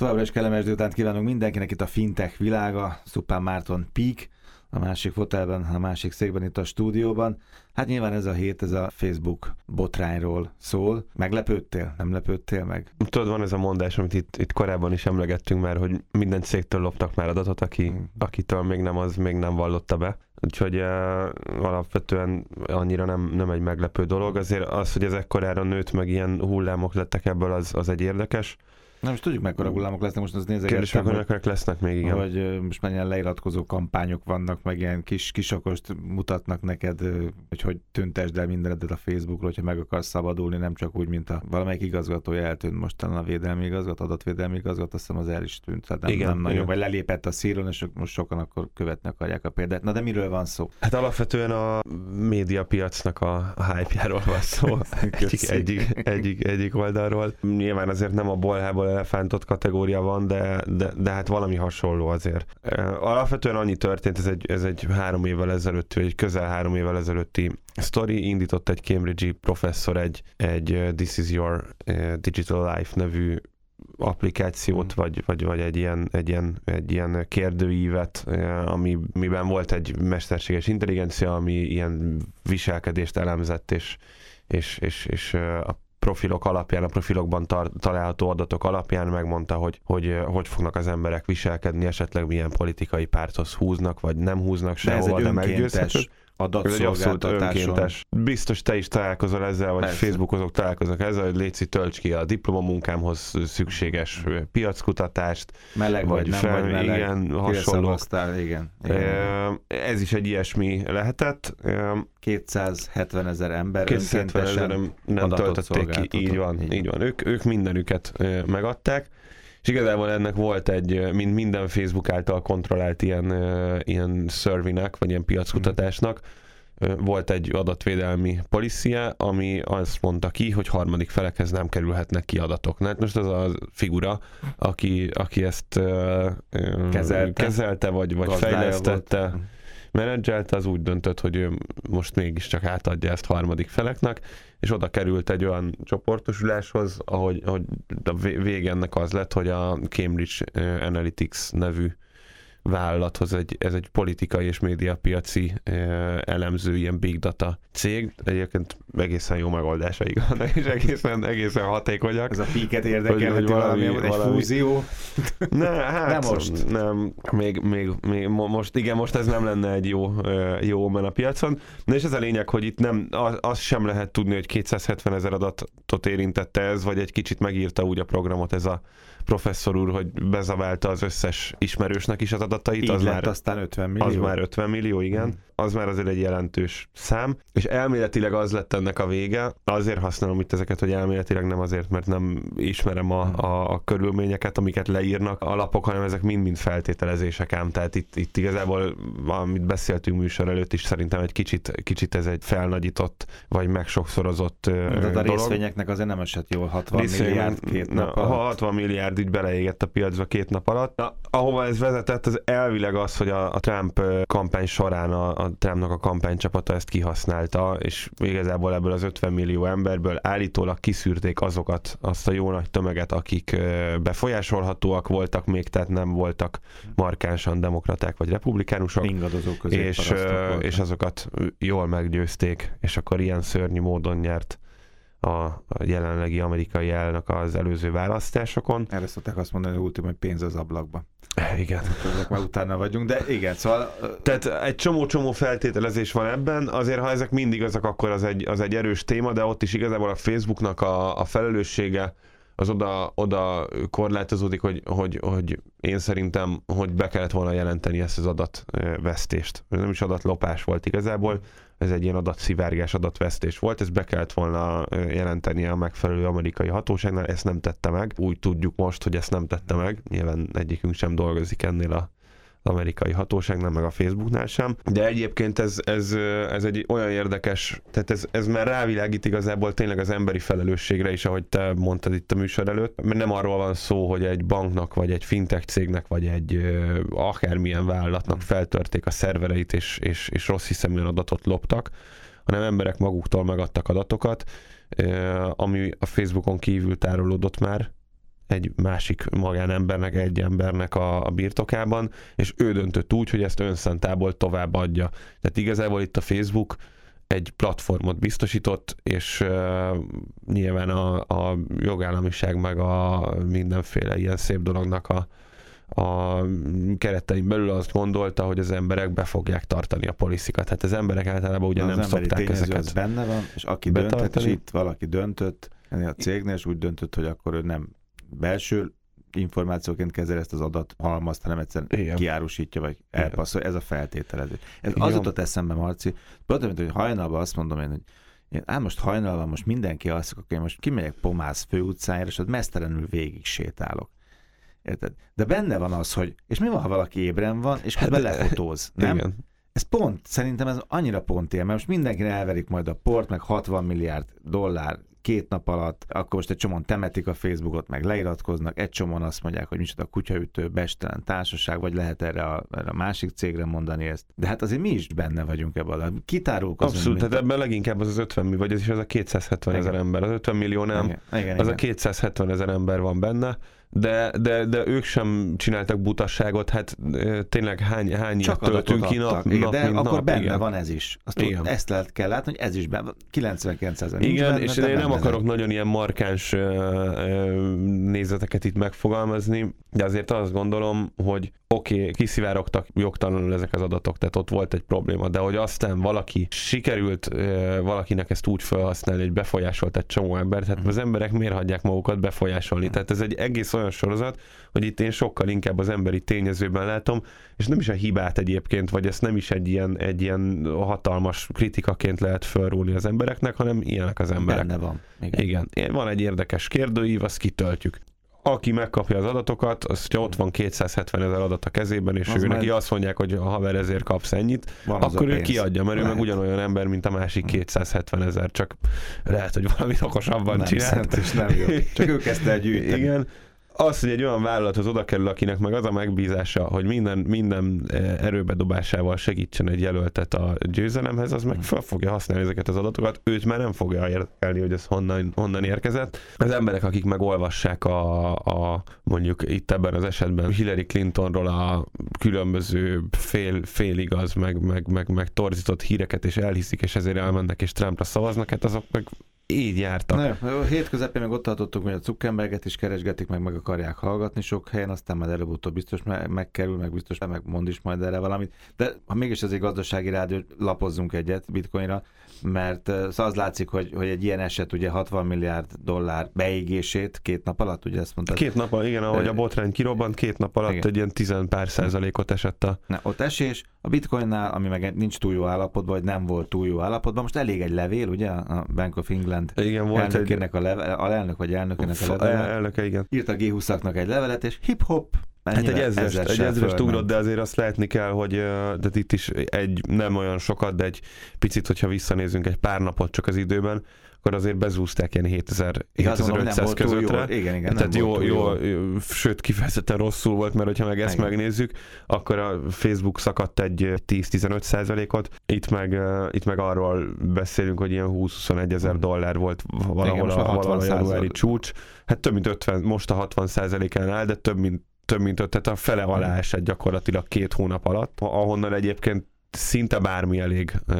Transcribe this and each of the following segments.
Továbbra is kellemes délután kívánunk mindenkinek itt a fintech világa, Szupán Márton Peak, a másik fotelben, a másik székben itt a stúdióban. Hát nyilván ez a hét, ez a Facebook botrányról szól. Meglepődtél? Nem lepődtél meg? Tudod, van ez a mondás, amit itt, itt korábban is emlegettünk már, hogy minden cégtől loptak már adatot, aki, hmm. akitől még nem, az még nem vallotta be. Úgyhogy uh, alapvetően annyira nem, nem egy meglepő dolog. Azért az, hogy ez ekkorára nőtt, meg ilyen hullámok lettek ebből, az, az egy érdekes. Nem is tudjuk mekkora hullámok lesznek, most az nézegettem. Kérdés, mekkora lesznek még, igen. Vagy most már ilyen leiratkozó kampányok vannak, meg ilyen kis kisokost mutatnak neked, hogy hogy tüntesd el mindenedet a Facebookról, hogyha meg akarsz szabadulni, nem csak úgy, mint a valamelyik igazgatója eltűnt most talán a védelmi igazgató, adatvédelmi igazgató, azt hiszem az el is tűnt. Tehát nem, igen, nem igen. nagyon, vagy lelépett a szíron, és most sokan akkor követni akarják a példát. Na de miről van szó? Hát alapvetően a médiapiacnak a, a hype-járól van szó. egyik, egyik, egyik, egyik oldalról. Nyilván azért nem a bolhából elefántot kategória van, de, de, de hát valami hasonló azért. Alapvetően annyi történt, ez egy, ez egy három évvel ezelőtti, vagy egy közel három évvel ezelőtti story, indított egy Cambridge-i professzor egy, egy This is your digital life nevű applikációt, mm. vagy, vagy, vagy egy, ilyen, egy, ilyen, egy ilyen kérdőívet, ami, amiben volt egy mesterséges intelligencia, ami ilyen viselkedést elemzett, és, és, és, és a profilok alapján, a profilokban tar- található adatok alapján megmondta, hogy, hogy hogy fognak az emberek viselkedni, esetleg milyen politikai párthoz húznak, vagy nem húznak sehova, de meggyőzhető adatszolgáltatáson. Biztos te is találkozol ezzel, vagy Persze. Facebookozók találkoznak ezzel, hogy Léci tölts ki a diplomamunkámhoz szükséges piackutatást. Meleg vagy, vagy nem vagy meleg. Igen, hasonló. Igen, igen. Ez is egy ilyesmi lehetett. 270 ezer ember 270 ezer nem töltötték ki, így van, így, így van. Ők, ők mindenüket megadták. És igazából ennek volt egy, mint minden Facebook által kontrollált ilyen, ilyen surveynek, vagy ilyen piackutatásnak, volt egy adatvédelmi policia, ami azt mondta ki, hogy harmadik felekhez nem kerülhetnek ki adatok. Na, hát most az a figura, aki, aki ezt kezelte, kezelte vagy, vagy fejlesztette, volt menedzselte, az úgy döntött, hogy ő most mégiscsak átadja ezt harmadik feleknek, és oda került egy olyan csoportosuláshoz, ahogy, ahogy a vége ennek az lett, hogy a Cambridge Analytics nevű vállalathoz, egy, ez egy politikai és médiapiaci elemző, ilyen big data cég. Egyébként egészen jó megoldásaik vannak, és egészen, egészen hatékonyak. Ez a piket érdekel, hogy, hogy valami, valami, egy valami, fúzió. Ne, hát, nem most. Nem, még, még, még, most, igen, most ez nem lenne egy jó, jó men a piacon. Na és ez a lényeg, hogy itt nem, az, az sem lehet tudni, hogy 270 ezer adatot érintette ez, vagy egy kicsit megírta úgy a programot ez a professzor úr, hogy bezaválta az összes ismerősnek is az adatait. Így az már, aztán 50 millió. Az már 50 millió, igen. Hmm az már azért egy jelentős szám, és elméletileg az lett ennek a vége. Azért használom itt ezeket, hogy elméletileg nem azért, mert nem ismerem a, a, a körülményeket, amiket leírnak a lapok, hanem ezek mind-mind feltételezések ám. Tehát itt, itt igazából, amit beszéltünk műsor előtt is, szerintem egy kicsit, kicsit ez egy felnagyított, vagy megsokszorozott dolog. a részvényeknek azért nem esett jól 60 Részvény, milliárd két nap alatt. 60 milliárd így beleégett a piacba két nap alatt. Na, ahova ez vezetett, az elvileg az, hogy a, a Trump kampány során a, a Trumpnak a kampánycsapata ezt kihasználta, és igazából ebből az 50 millió emberből állítólag kiszűrték azokat, azt a jó nagy tömeget, akik befolyásolhatóak voltak még, tehát nem voltak markánsan demokraták vagy republikánusok. Ingadozók és, és azokat jól meggyőzték, és akkor ilyen szörnyű módon nyert a jelenlegi amerikai elnök az előző választásokon. Erre szokták azt mondani, hogy ultim, hogy pénz az ablakba. Igen. Ezek már utána vagyunk, de igen, szóval... Tehát egy csomó-csomó feltételezés van ebben, azért ha ezek mindig azok, akkor az egy, az egy erős téma, de ott is igazából a Facebooknak a, a felelőssége az oda, oda korlátozódik, hogy, hogy, hogy én szerintem, hogy be kellett volna jelenteni ezt az adatvesztést. Ez nem is adatlopás volt igazából, ez egy ilyen adatszivárgás, adatvesztés volt, ezt be kellett volna jelenteni a megfelelő amerikai hatóságnál, ezt nem tette meg. Úgy tudjuk most, hogy ezt nem tette meg, nyilván egyikünk sem dolgozik ennél a amerikai hatóságnál, meg a Facebooknál sem. De egyébként ez, ez, ez egy olyan érdekes, tehát ez, ez már rávilágít igazából tényleg az emberi felelősségre is, ahogy te mondtad itt a műsor előtt, mert nem arról van szó, hogy egy banknak, vagy egy fintech cégnek, vagy egy akármilyen vállalatnak feltörték a szervereit, és, és, és rossz hiszeműen adatot loptak, hanem emberek maguktól megadtak adatokat, ami a Facebookon kívül tárolódott már, egy másik magánembernek, egy embernek a, a birtokában, és ő döntött úgy, hogy ezt önszentából tovább adja. Tehát igazából itt a Facebook egy platformot biztosított, és uh, nyilván a, a jogállamiság meg a mindenféle ilyen szép dolognak a, a keretein belül azt gondolta, hogy az emberek be fogják tartani a poliszikat. Hát az emberek általában ugye az nem szokták ezeket az benne van, és aki betartani. döntött, és itt valaki döntött, a cégnél, és úgy döntött, hogy akkor ő nem belső információként kezel ezt az adat halmazt, hanem egyszerűen Igen. kiárusítja, vagy elpasszolja. Ez a feltételező. Ez az jutott eszembe, Marci, például, hogy hajnalban azt mondom én, hogy én, ám most hajnalban most mindenki azt, akkor én most kimegyek Pomász főutcájára, és ott mesztelenül végig sétálok. Érted? De benne van az, hogy, és mi van, ha valaki ébren van, és hát, lefotóz, nem? Igen. Ez pont, szerintem ez annyira pont ilyen, mert most mindenki elverik majd a port, meg 60 milliárd dollár két nap alatt, akkor most egy csomóan temetik a Facebookot, meg leiratkoznak, egy csomóan azt mondják, hogy micsoda kutyaütő, bestelen társaság, vagy lehet erre a, erre a másik cégre mondani ezt. De hát azért mi is benne vagyunk ebben. A kitárulkozunk. Abszolút, tehát ebben leginkább az az 50 millió, vagy ez is az a 270 ezer ember. Az 50 millió nem, igen, igen, az igen. a 270 ezer ember van benne de, de, de ők sem csináltak butasságot, hát tényleg hány, hány Csak töltünk ki nap, igen, nap, De mint akkor nap, benne igen. van ez is. Azt igen. ezt lehet kell látni, hogy ez is benne 99 ezer. Igen, benne, és én nem akarok nagyon ilyen markáns nézeteket itt megfogalmazni, de azért azt gondolom, hogy oké, okay, kiszivárogtak jogtalanul ezek az adatok, tehát ott volt egy probléma, de hogy aztán valaki sikerült valakinek ezt úgy felhasználni, hogy befolyásolt egy csomó embert, tehát az emberek miért hagyják magukat befolyásolni? Tehát ez egy egész olyan sorozat, hogy itt én sokkal inkább az emberi tényezőben látom, és nem is a hibát egyébként, vagy ezt nem is egy ilyen, egy ilyen hatalmas kritikaként lehet felrúlni az embereknek, hanem ilyenek az emberek. Benne van. Igen. Igen. Van egy érdekes kérdőív, azt kitöltjük aki megkapja az adatokat, az, hogyha ott van 270 ezer adat a kezében, és az ő neki azt mondják, hogy a haver ezért kapsz ennyit, van akkor ő kiadja, mert lehet. ő meg ugyanolyan ember, mint a másik 270 ezer, csak lehet, hogy valamit okosabban nem csinált. És nem jó. Csak ő kezdte el gyűjteni. Igen, az, hogy egy olyan vállalathoz oda kerül, akinek meg az a megbízása, hogy minden, minden eh, erőbedobásával segítsen egy jelöltet a győzelemhez, az meg hmm. fel fogja használni ezeket az adatokat, őt már nem fogja érdekelni, hogy ez honnan, honnan érkezett. Az emberek, akik megolvassák a, a mondjuk itt ebben az esetben Hillary Clintonról a különböző fél, féligaz, meg, meg, meg, meg torzított híreket, és elhiszik, és ezért elmennek, és Trumpra szavaznak, hát azok meg így jártak. Na, a hét közepén meg ott tartottuk, hogy a Zuckerberget is keresgetik, meg meg akarják hallgatni sok helyen, aztán majd előbb-utóbb biztos me- megkerül, meg biztos meg mond is majd erre valamit. De ha mégis egy gazdasági rádió, lapozzunk egyet bitcoinra, mert szóval az látszik, hogy, hogy egy ilyen eset ugye 60 milliárd dollár beégését két nap alatt, ugye ezt mondtad? Két nap, igen, ahogy a botrány kirobbant, két nap alatt igen. egy ilyen tizen pár százalékot esett a... Na, ott esés, a bitcoinnál, ami meg nincs túl jó állapotban, vagy nem volt túl jó állapotban, most elég egy levél, ugye, a Bank of England igen, volt elnökének egy... a, leve, a elnök vagy elnökének a levele. Elnöke, igen. Írt a G20-aknak egy levelet, és hip-hop, Hát egy ezres, egy ezres ugrott, de azért azt látni kell, hogy de itt is egy nem olyan sokat, de egy picit, hogyha visszanézünk egy pár napot csak az időben, akkor azért bezúzták ilyen 7000, 7500 közöttre. Igen, igen, Tehát jó, jó, jó, sőt kifejezetten rosszul volt, mert hogyha meg ezt igen. megnézzük, akkor a Facebook szakadt egy 10-15 százalékot, itt meg, itt meg arról beszélünk, hogy ilyen 20-21 ezer hmm. dollár volt valahol igen, a, valahol a januári csúcs. Hát több mint 50, most a 60 százalékán áll, de több mint több mint öt, tehát a fele alá esett gyakorlatilag két hónap alatt, ahonnan egyébként szinte bármi elég uh,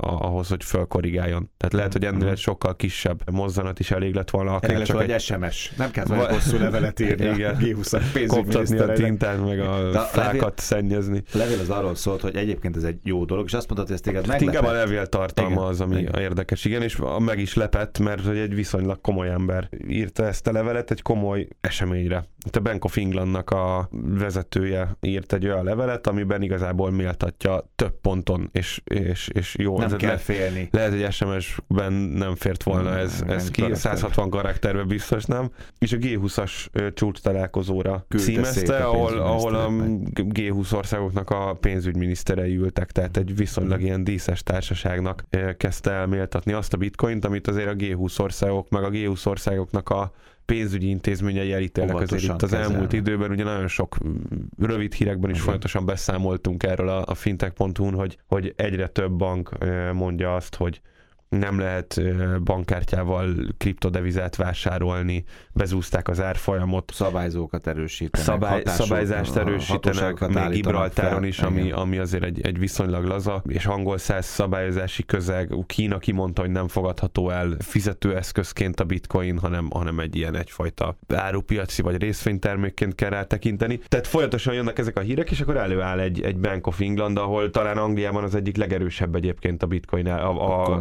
ahhoz, hogy fölkorrigáljon. Tehát lehet, hogy ennél egy sokkal kisebb mozzanat is elég lett volna. Akár elég csak egy, egy SMS. Nem kell volna hosszú levelet írni Igen. a Koptatni a tintát, meg a De fákat levél, szennyezni. A levél az arról szólt, hogy egyébként ez egy jó dolog, és azt mondtad, hogy ez téged meglepett. Inkább a levél tartalma igen. az, ami igen. érdekes. Igen, és meg is lepett, mert hogy egy viszonylag komoly ember írta ezt a levelet egy komoly eseményre. A Bank of Englandnak a vezetője írt egy olyan levelet, amiben igazából méltatja több ponton, és, és, és jó. Nem kell le, félni. Lehet, hogy SMS-ben nem fért volna nem, ez, nem, ez ki, karakter. 160 karakterbe biztos nem. És a G20-as csúcs találkozóra Küldte címezte, ahol, ahol a G20 országoknak a pénzügyminiszterei ültek, tehát egy viszonylag ilyen díszes társaságnak kezdte elméltatni azt a bitcoint, amit azért a G20 országok, meg a G20 országoknak a pénzügyi intézményei elítélnek azért itt az kezelni. elmúlt időben, ugye nagyon sok rövid hírekben is Igen. folyamatosan beszámoltunk erről a, a fintech.hu-n, hogy, hogy egyre több bank mondja azt, hogy nem lehet bankkártyával kriptodevizát vásárolni, bezúzták az árfolyamot. Szabályzókat erősítenek. Szabály, szabályzást erősítenek, még Gibraltáron is, ami, ami azért egy, egy viszonylag laza, és angol száz szabályozási közeg. Kína kimondta, hogy nem fogadható el fizetőeszközként a bitcoin, hanem, hanem egy ilyen egyfajta árupiaci vagy részvénytermékként kell rá tekinteni. Tehát folyamatosan jönnek ezek a hírek, és akkor előáll egy, egy Bank of England, ahol talán Angliában az egyik legerősebb egyébként a bitcoin. A, a, a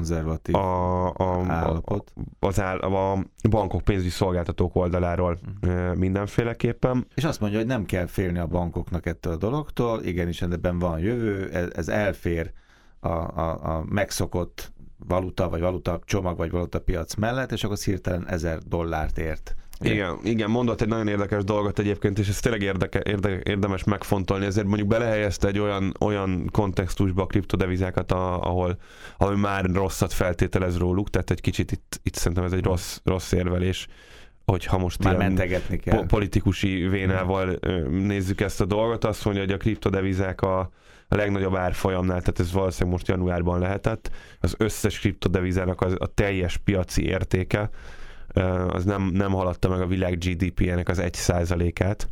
konzervatív a, a, állapot. Az áll, a bankok pénzügyi szolgáltatók oldaláról mm. mindenféleképpen. És azt mondja, hogy nem kell félni a bankoknak ettől a dologtól, igenis ebben van jövő, ez, ez elfér a, a, a megszokott valuta, vagy valuta csomag, vagy valuta piac mellett, és akkor hirtelen ezer dollárt ért. Igen, igen, mondott egy nagyon érdekes dolgot egyébként, és ez tényleg érdeke, érde, érdemes megfontolni, ezért mondjuk belehelyezte egy olyan, olyan kontextusba a kriptodevizákat, a, ahol, ahol már rosszat feltételez róluk, tehát egy kicsit itt, itt szerintem ez egy rossz, rossz érvelés hogyha most Már ilyen mentegetni kell. Po- politikusi vénával nézzük ezt a dolgot, azt mondja, hogy a kriptodevizák a, a legnagyobb árfolyamnál, tehát ez valószínűleg most januárban lehetett, az összes kriptodevizának az, a teljes piaci értéke, az nem, nem haladta meg a világ GDP-nek az egy százalékát,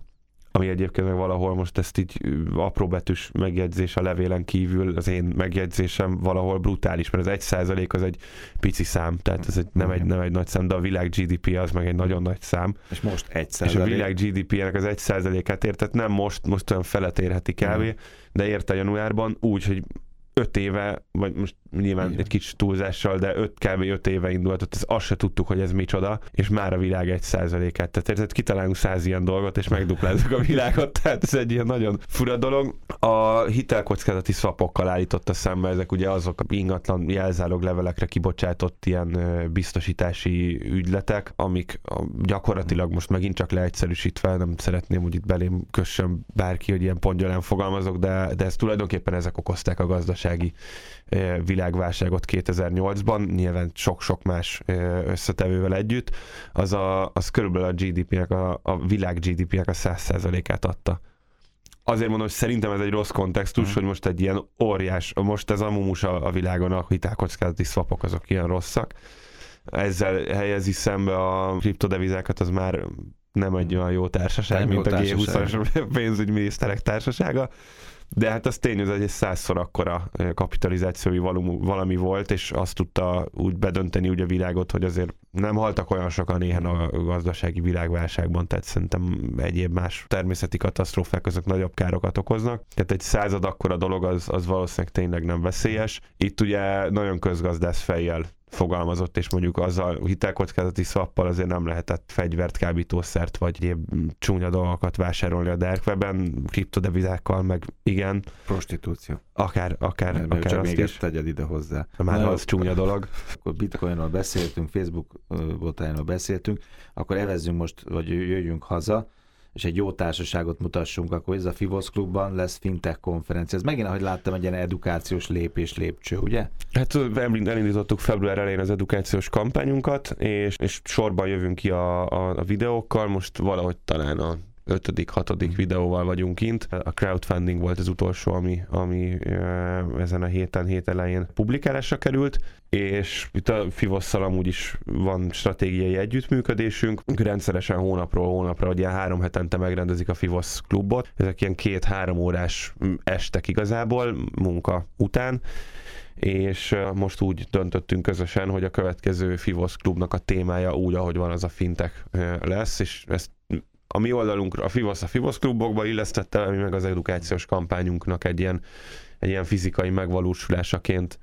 ami egyébként meg valahol most ezt így apróbetűs megjegyzés a levélen kívül, az én megjegyzésem valahol brutális, mert az egy százalék az egy pici szám, tehát ez egy, nem, egy, nem egy nagy szám, de a világ GDP az meg egy nagyon nagy szám. És most egy százalék. És a világ GDP-nek az egy százalékát értett, nem most, most olyan felet érheti mm. de érte januárban úgy, hogy öt éve, vagy most nyilván Igen. egy kicsit túlzással, de öt, kb. öt éve indult, az azt se tudtuk, hogy ez micsoda, és már a világ egy százalékát. Tehát érted, kitalálunk száz ilyen dolgot, és megduplázzuk a világot, tehát ez egy ilyen nagyon fura dolog. A hitelkockázati szapokkal állította szembe, ezek ugye azok a ingatlan jelzálog levelekre kibocsátott ilyen biztosítási ügyletek, amik gyakorlatilag most megint csak leegyszerűsítve, nem szeretném, hogy itt belém kössön bárki, hogy ilyen pongyolán fogalmazok, de, de ez tulajdonképpen ezek okozták a gazdasági világválságot 2008-ban, nyilván sok-sok más összetevővel együtt, az, a, az körülbelül a GDP-nek, a, a világ GDP-nek a 100%-át adta azért mondom, hogy szerintem ez egy rossz kontextus, mm. hogy most egy ilyen óriás, most ez a mumus a, a világon, a hitelkockázati swapok azok ilyen rosszak. Ezzel helyezi szembe a kriptodevizákat, az már nem egy olyan jó társaság, nem mint jó a G20-as pénzügyminiszterek társasága. De hát az tény, hogy egy százszor akkora kapitalizációi valami volt, és azt tudta úgy bedönteni úgy a világot, hogy azért nem haltak olyan sokan néhány a gazdasági világválságban, tehát szerintem egyéb más természeti katasztrófák azok nagyobb károkat okoznak. Tehát egy század akkora dolog az, az valószínűleg tényleg nem veszélyes. Itt ugye nagyon közgazdász fejjel fogalmazott, és mondjuk azzal hitelkockázati szappal azért nem lehetett fegyvert, kábítószert, vagy ilyen csúnya dolgokat vásárolni a dark webben, kriptodevizákkal, meg igen. Prostitúció. Akár, akár, Mert akár csak azt még is. tegyed ide hozzá. Már Na, az csúnya dolog. Akkor bitcoinról beszéltünk, Facebook botájánról beszéltünk, akkor evezzünk most, vagy jöjjünk haza, és egy jó társaságot mutassunk, akkor ez a Fivos Klubban lesz fintech konferencia. Ez megint, ahogy láttam, egy ilyen edukációs lépés lépcső, ugye? Hát elindítottuk február elején az edukációs kampányunkat, és, és sorban jövünk ki a, a, a videókkal, most valahogy talán a ötödik, hatodik mm. videóval vagyunk kint. A crowdfunding volt az utolsó, ami, ami ezen a héten, hét elején publikálásra került, és itt a Fivosszal amúgy is van stratégiai együttműködésünk. Rendszeresen hónapról hónapra, ugye három hetente megrendezik a Fivosz klubot. Ezek ilyen két-három órás estek igazából, munka után és most úgy döntöttünk közösen, hogy a következő Fivosz klubnak a témája úgy, ahogy van, az a fintech lesz, és ezt a mi oldalunkra, a FIVOSZ a FIVOSZ klubokba illesztette, mi meg az edukációs kampányunknak egy ilyen, egy ilyen fizikai megvalósulásaként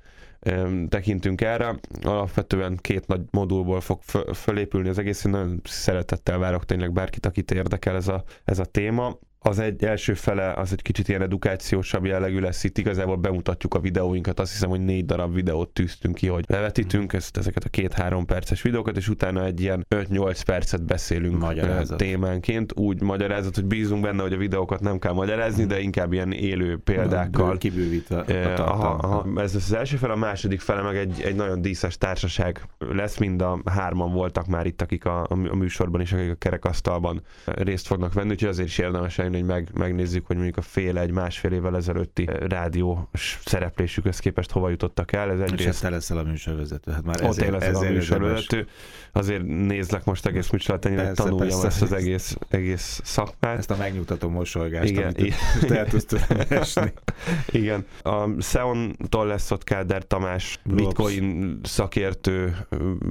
tekintünk erre. Alapvetően két nagy modulból fog fölépülni az egész, én nagyon szeretettel várok tényleg bárkit, akit érdekel ez a, ez a téma az egy első fele az egy kicsit ilyen edukációsabb jellegű lesz itt, igazából bemutatjuk a videóinkat, azt hiszem, hogy négy darab videót tűztünk ki, hogy levetítünk ezt, ezeket a két-három perces videókat, és utána egy ilyen 5-8 percet beszélünk magyarázat. témánként, úgy magyarázat, hogy bízunk benne, hogy a videókat nem kell magyarázni, de inkább ilyen élő példákkal. Kibővítve. Aha, aha, ez az első fele, a második fele meg egy, egy nagyon díszes társaság lesz, mind a hárman voltak már itt, akik a, a műsorban is, akik a kerekasztalban részt fognak venni, úgyhogy azért is érdemes jönni, hogy meg, megnézzük, hogy mondjuk a fél egy másfél évvel ezelőtti rádió szereplésükhöz képest hova jutottak el. Ez És egyrészt hát te leszel a műsorvezető. Hát már ott ezért, én leszek a ezért műsorvezető. Azért nézlek most egész műsorát, ennyire tanuljam persze. ezt az egész, egész szakmát. Ezt a megnyugtató mosolygást, Igen, amit te esni. Igen. A Xeon-tól lesz ott Káder Tamás, Blue bitcoin szakértő,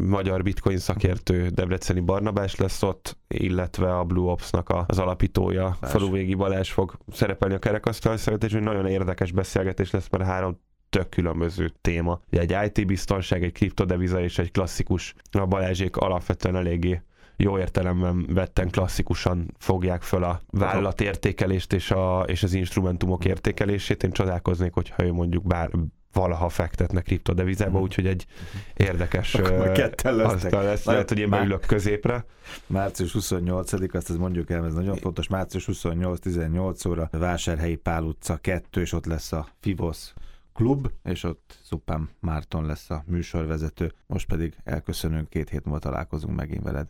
magyar bitcoin szakértő, Debreceni Barnabás lesz ott, illetve a Blue Ops-nak a- az alapítója, Balázs. Faluvégi Balázs fog szerepelni a kerekasztal beszélgetés, hogy nagyon érdekes beszélgetés lesz, mert három tök különböző téma. Ugye egy IT biztonság, egy kriptodeviza és egy klasszikus. A Balázsék alapvetően eléggé jó értelemben vetten klasszikusan fogják föl a vállalatértékelést és, a, és az instrumentumok értékelését. Én csodálkoznék, hogyha ő mondjuk bár valaha fektetne kriptodevizába, Mhm. úgyhogy egy érdekes ketten lesznek. asztal lesz. Lehet, hogy én beülök középre. Március 28 azt ezt mondjuk el, ez nagyon fontos. Március 28-18 óra Vásárhelyi Pál utca 2, és ott lesz a Fivos klub, és ott Szupán Márton lesz a műsorvezető. Most pedig elköszönünk, két hét múlva találkozunk megint veled.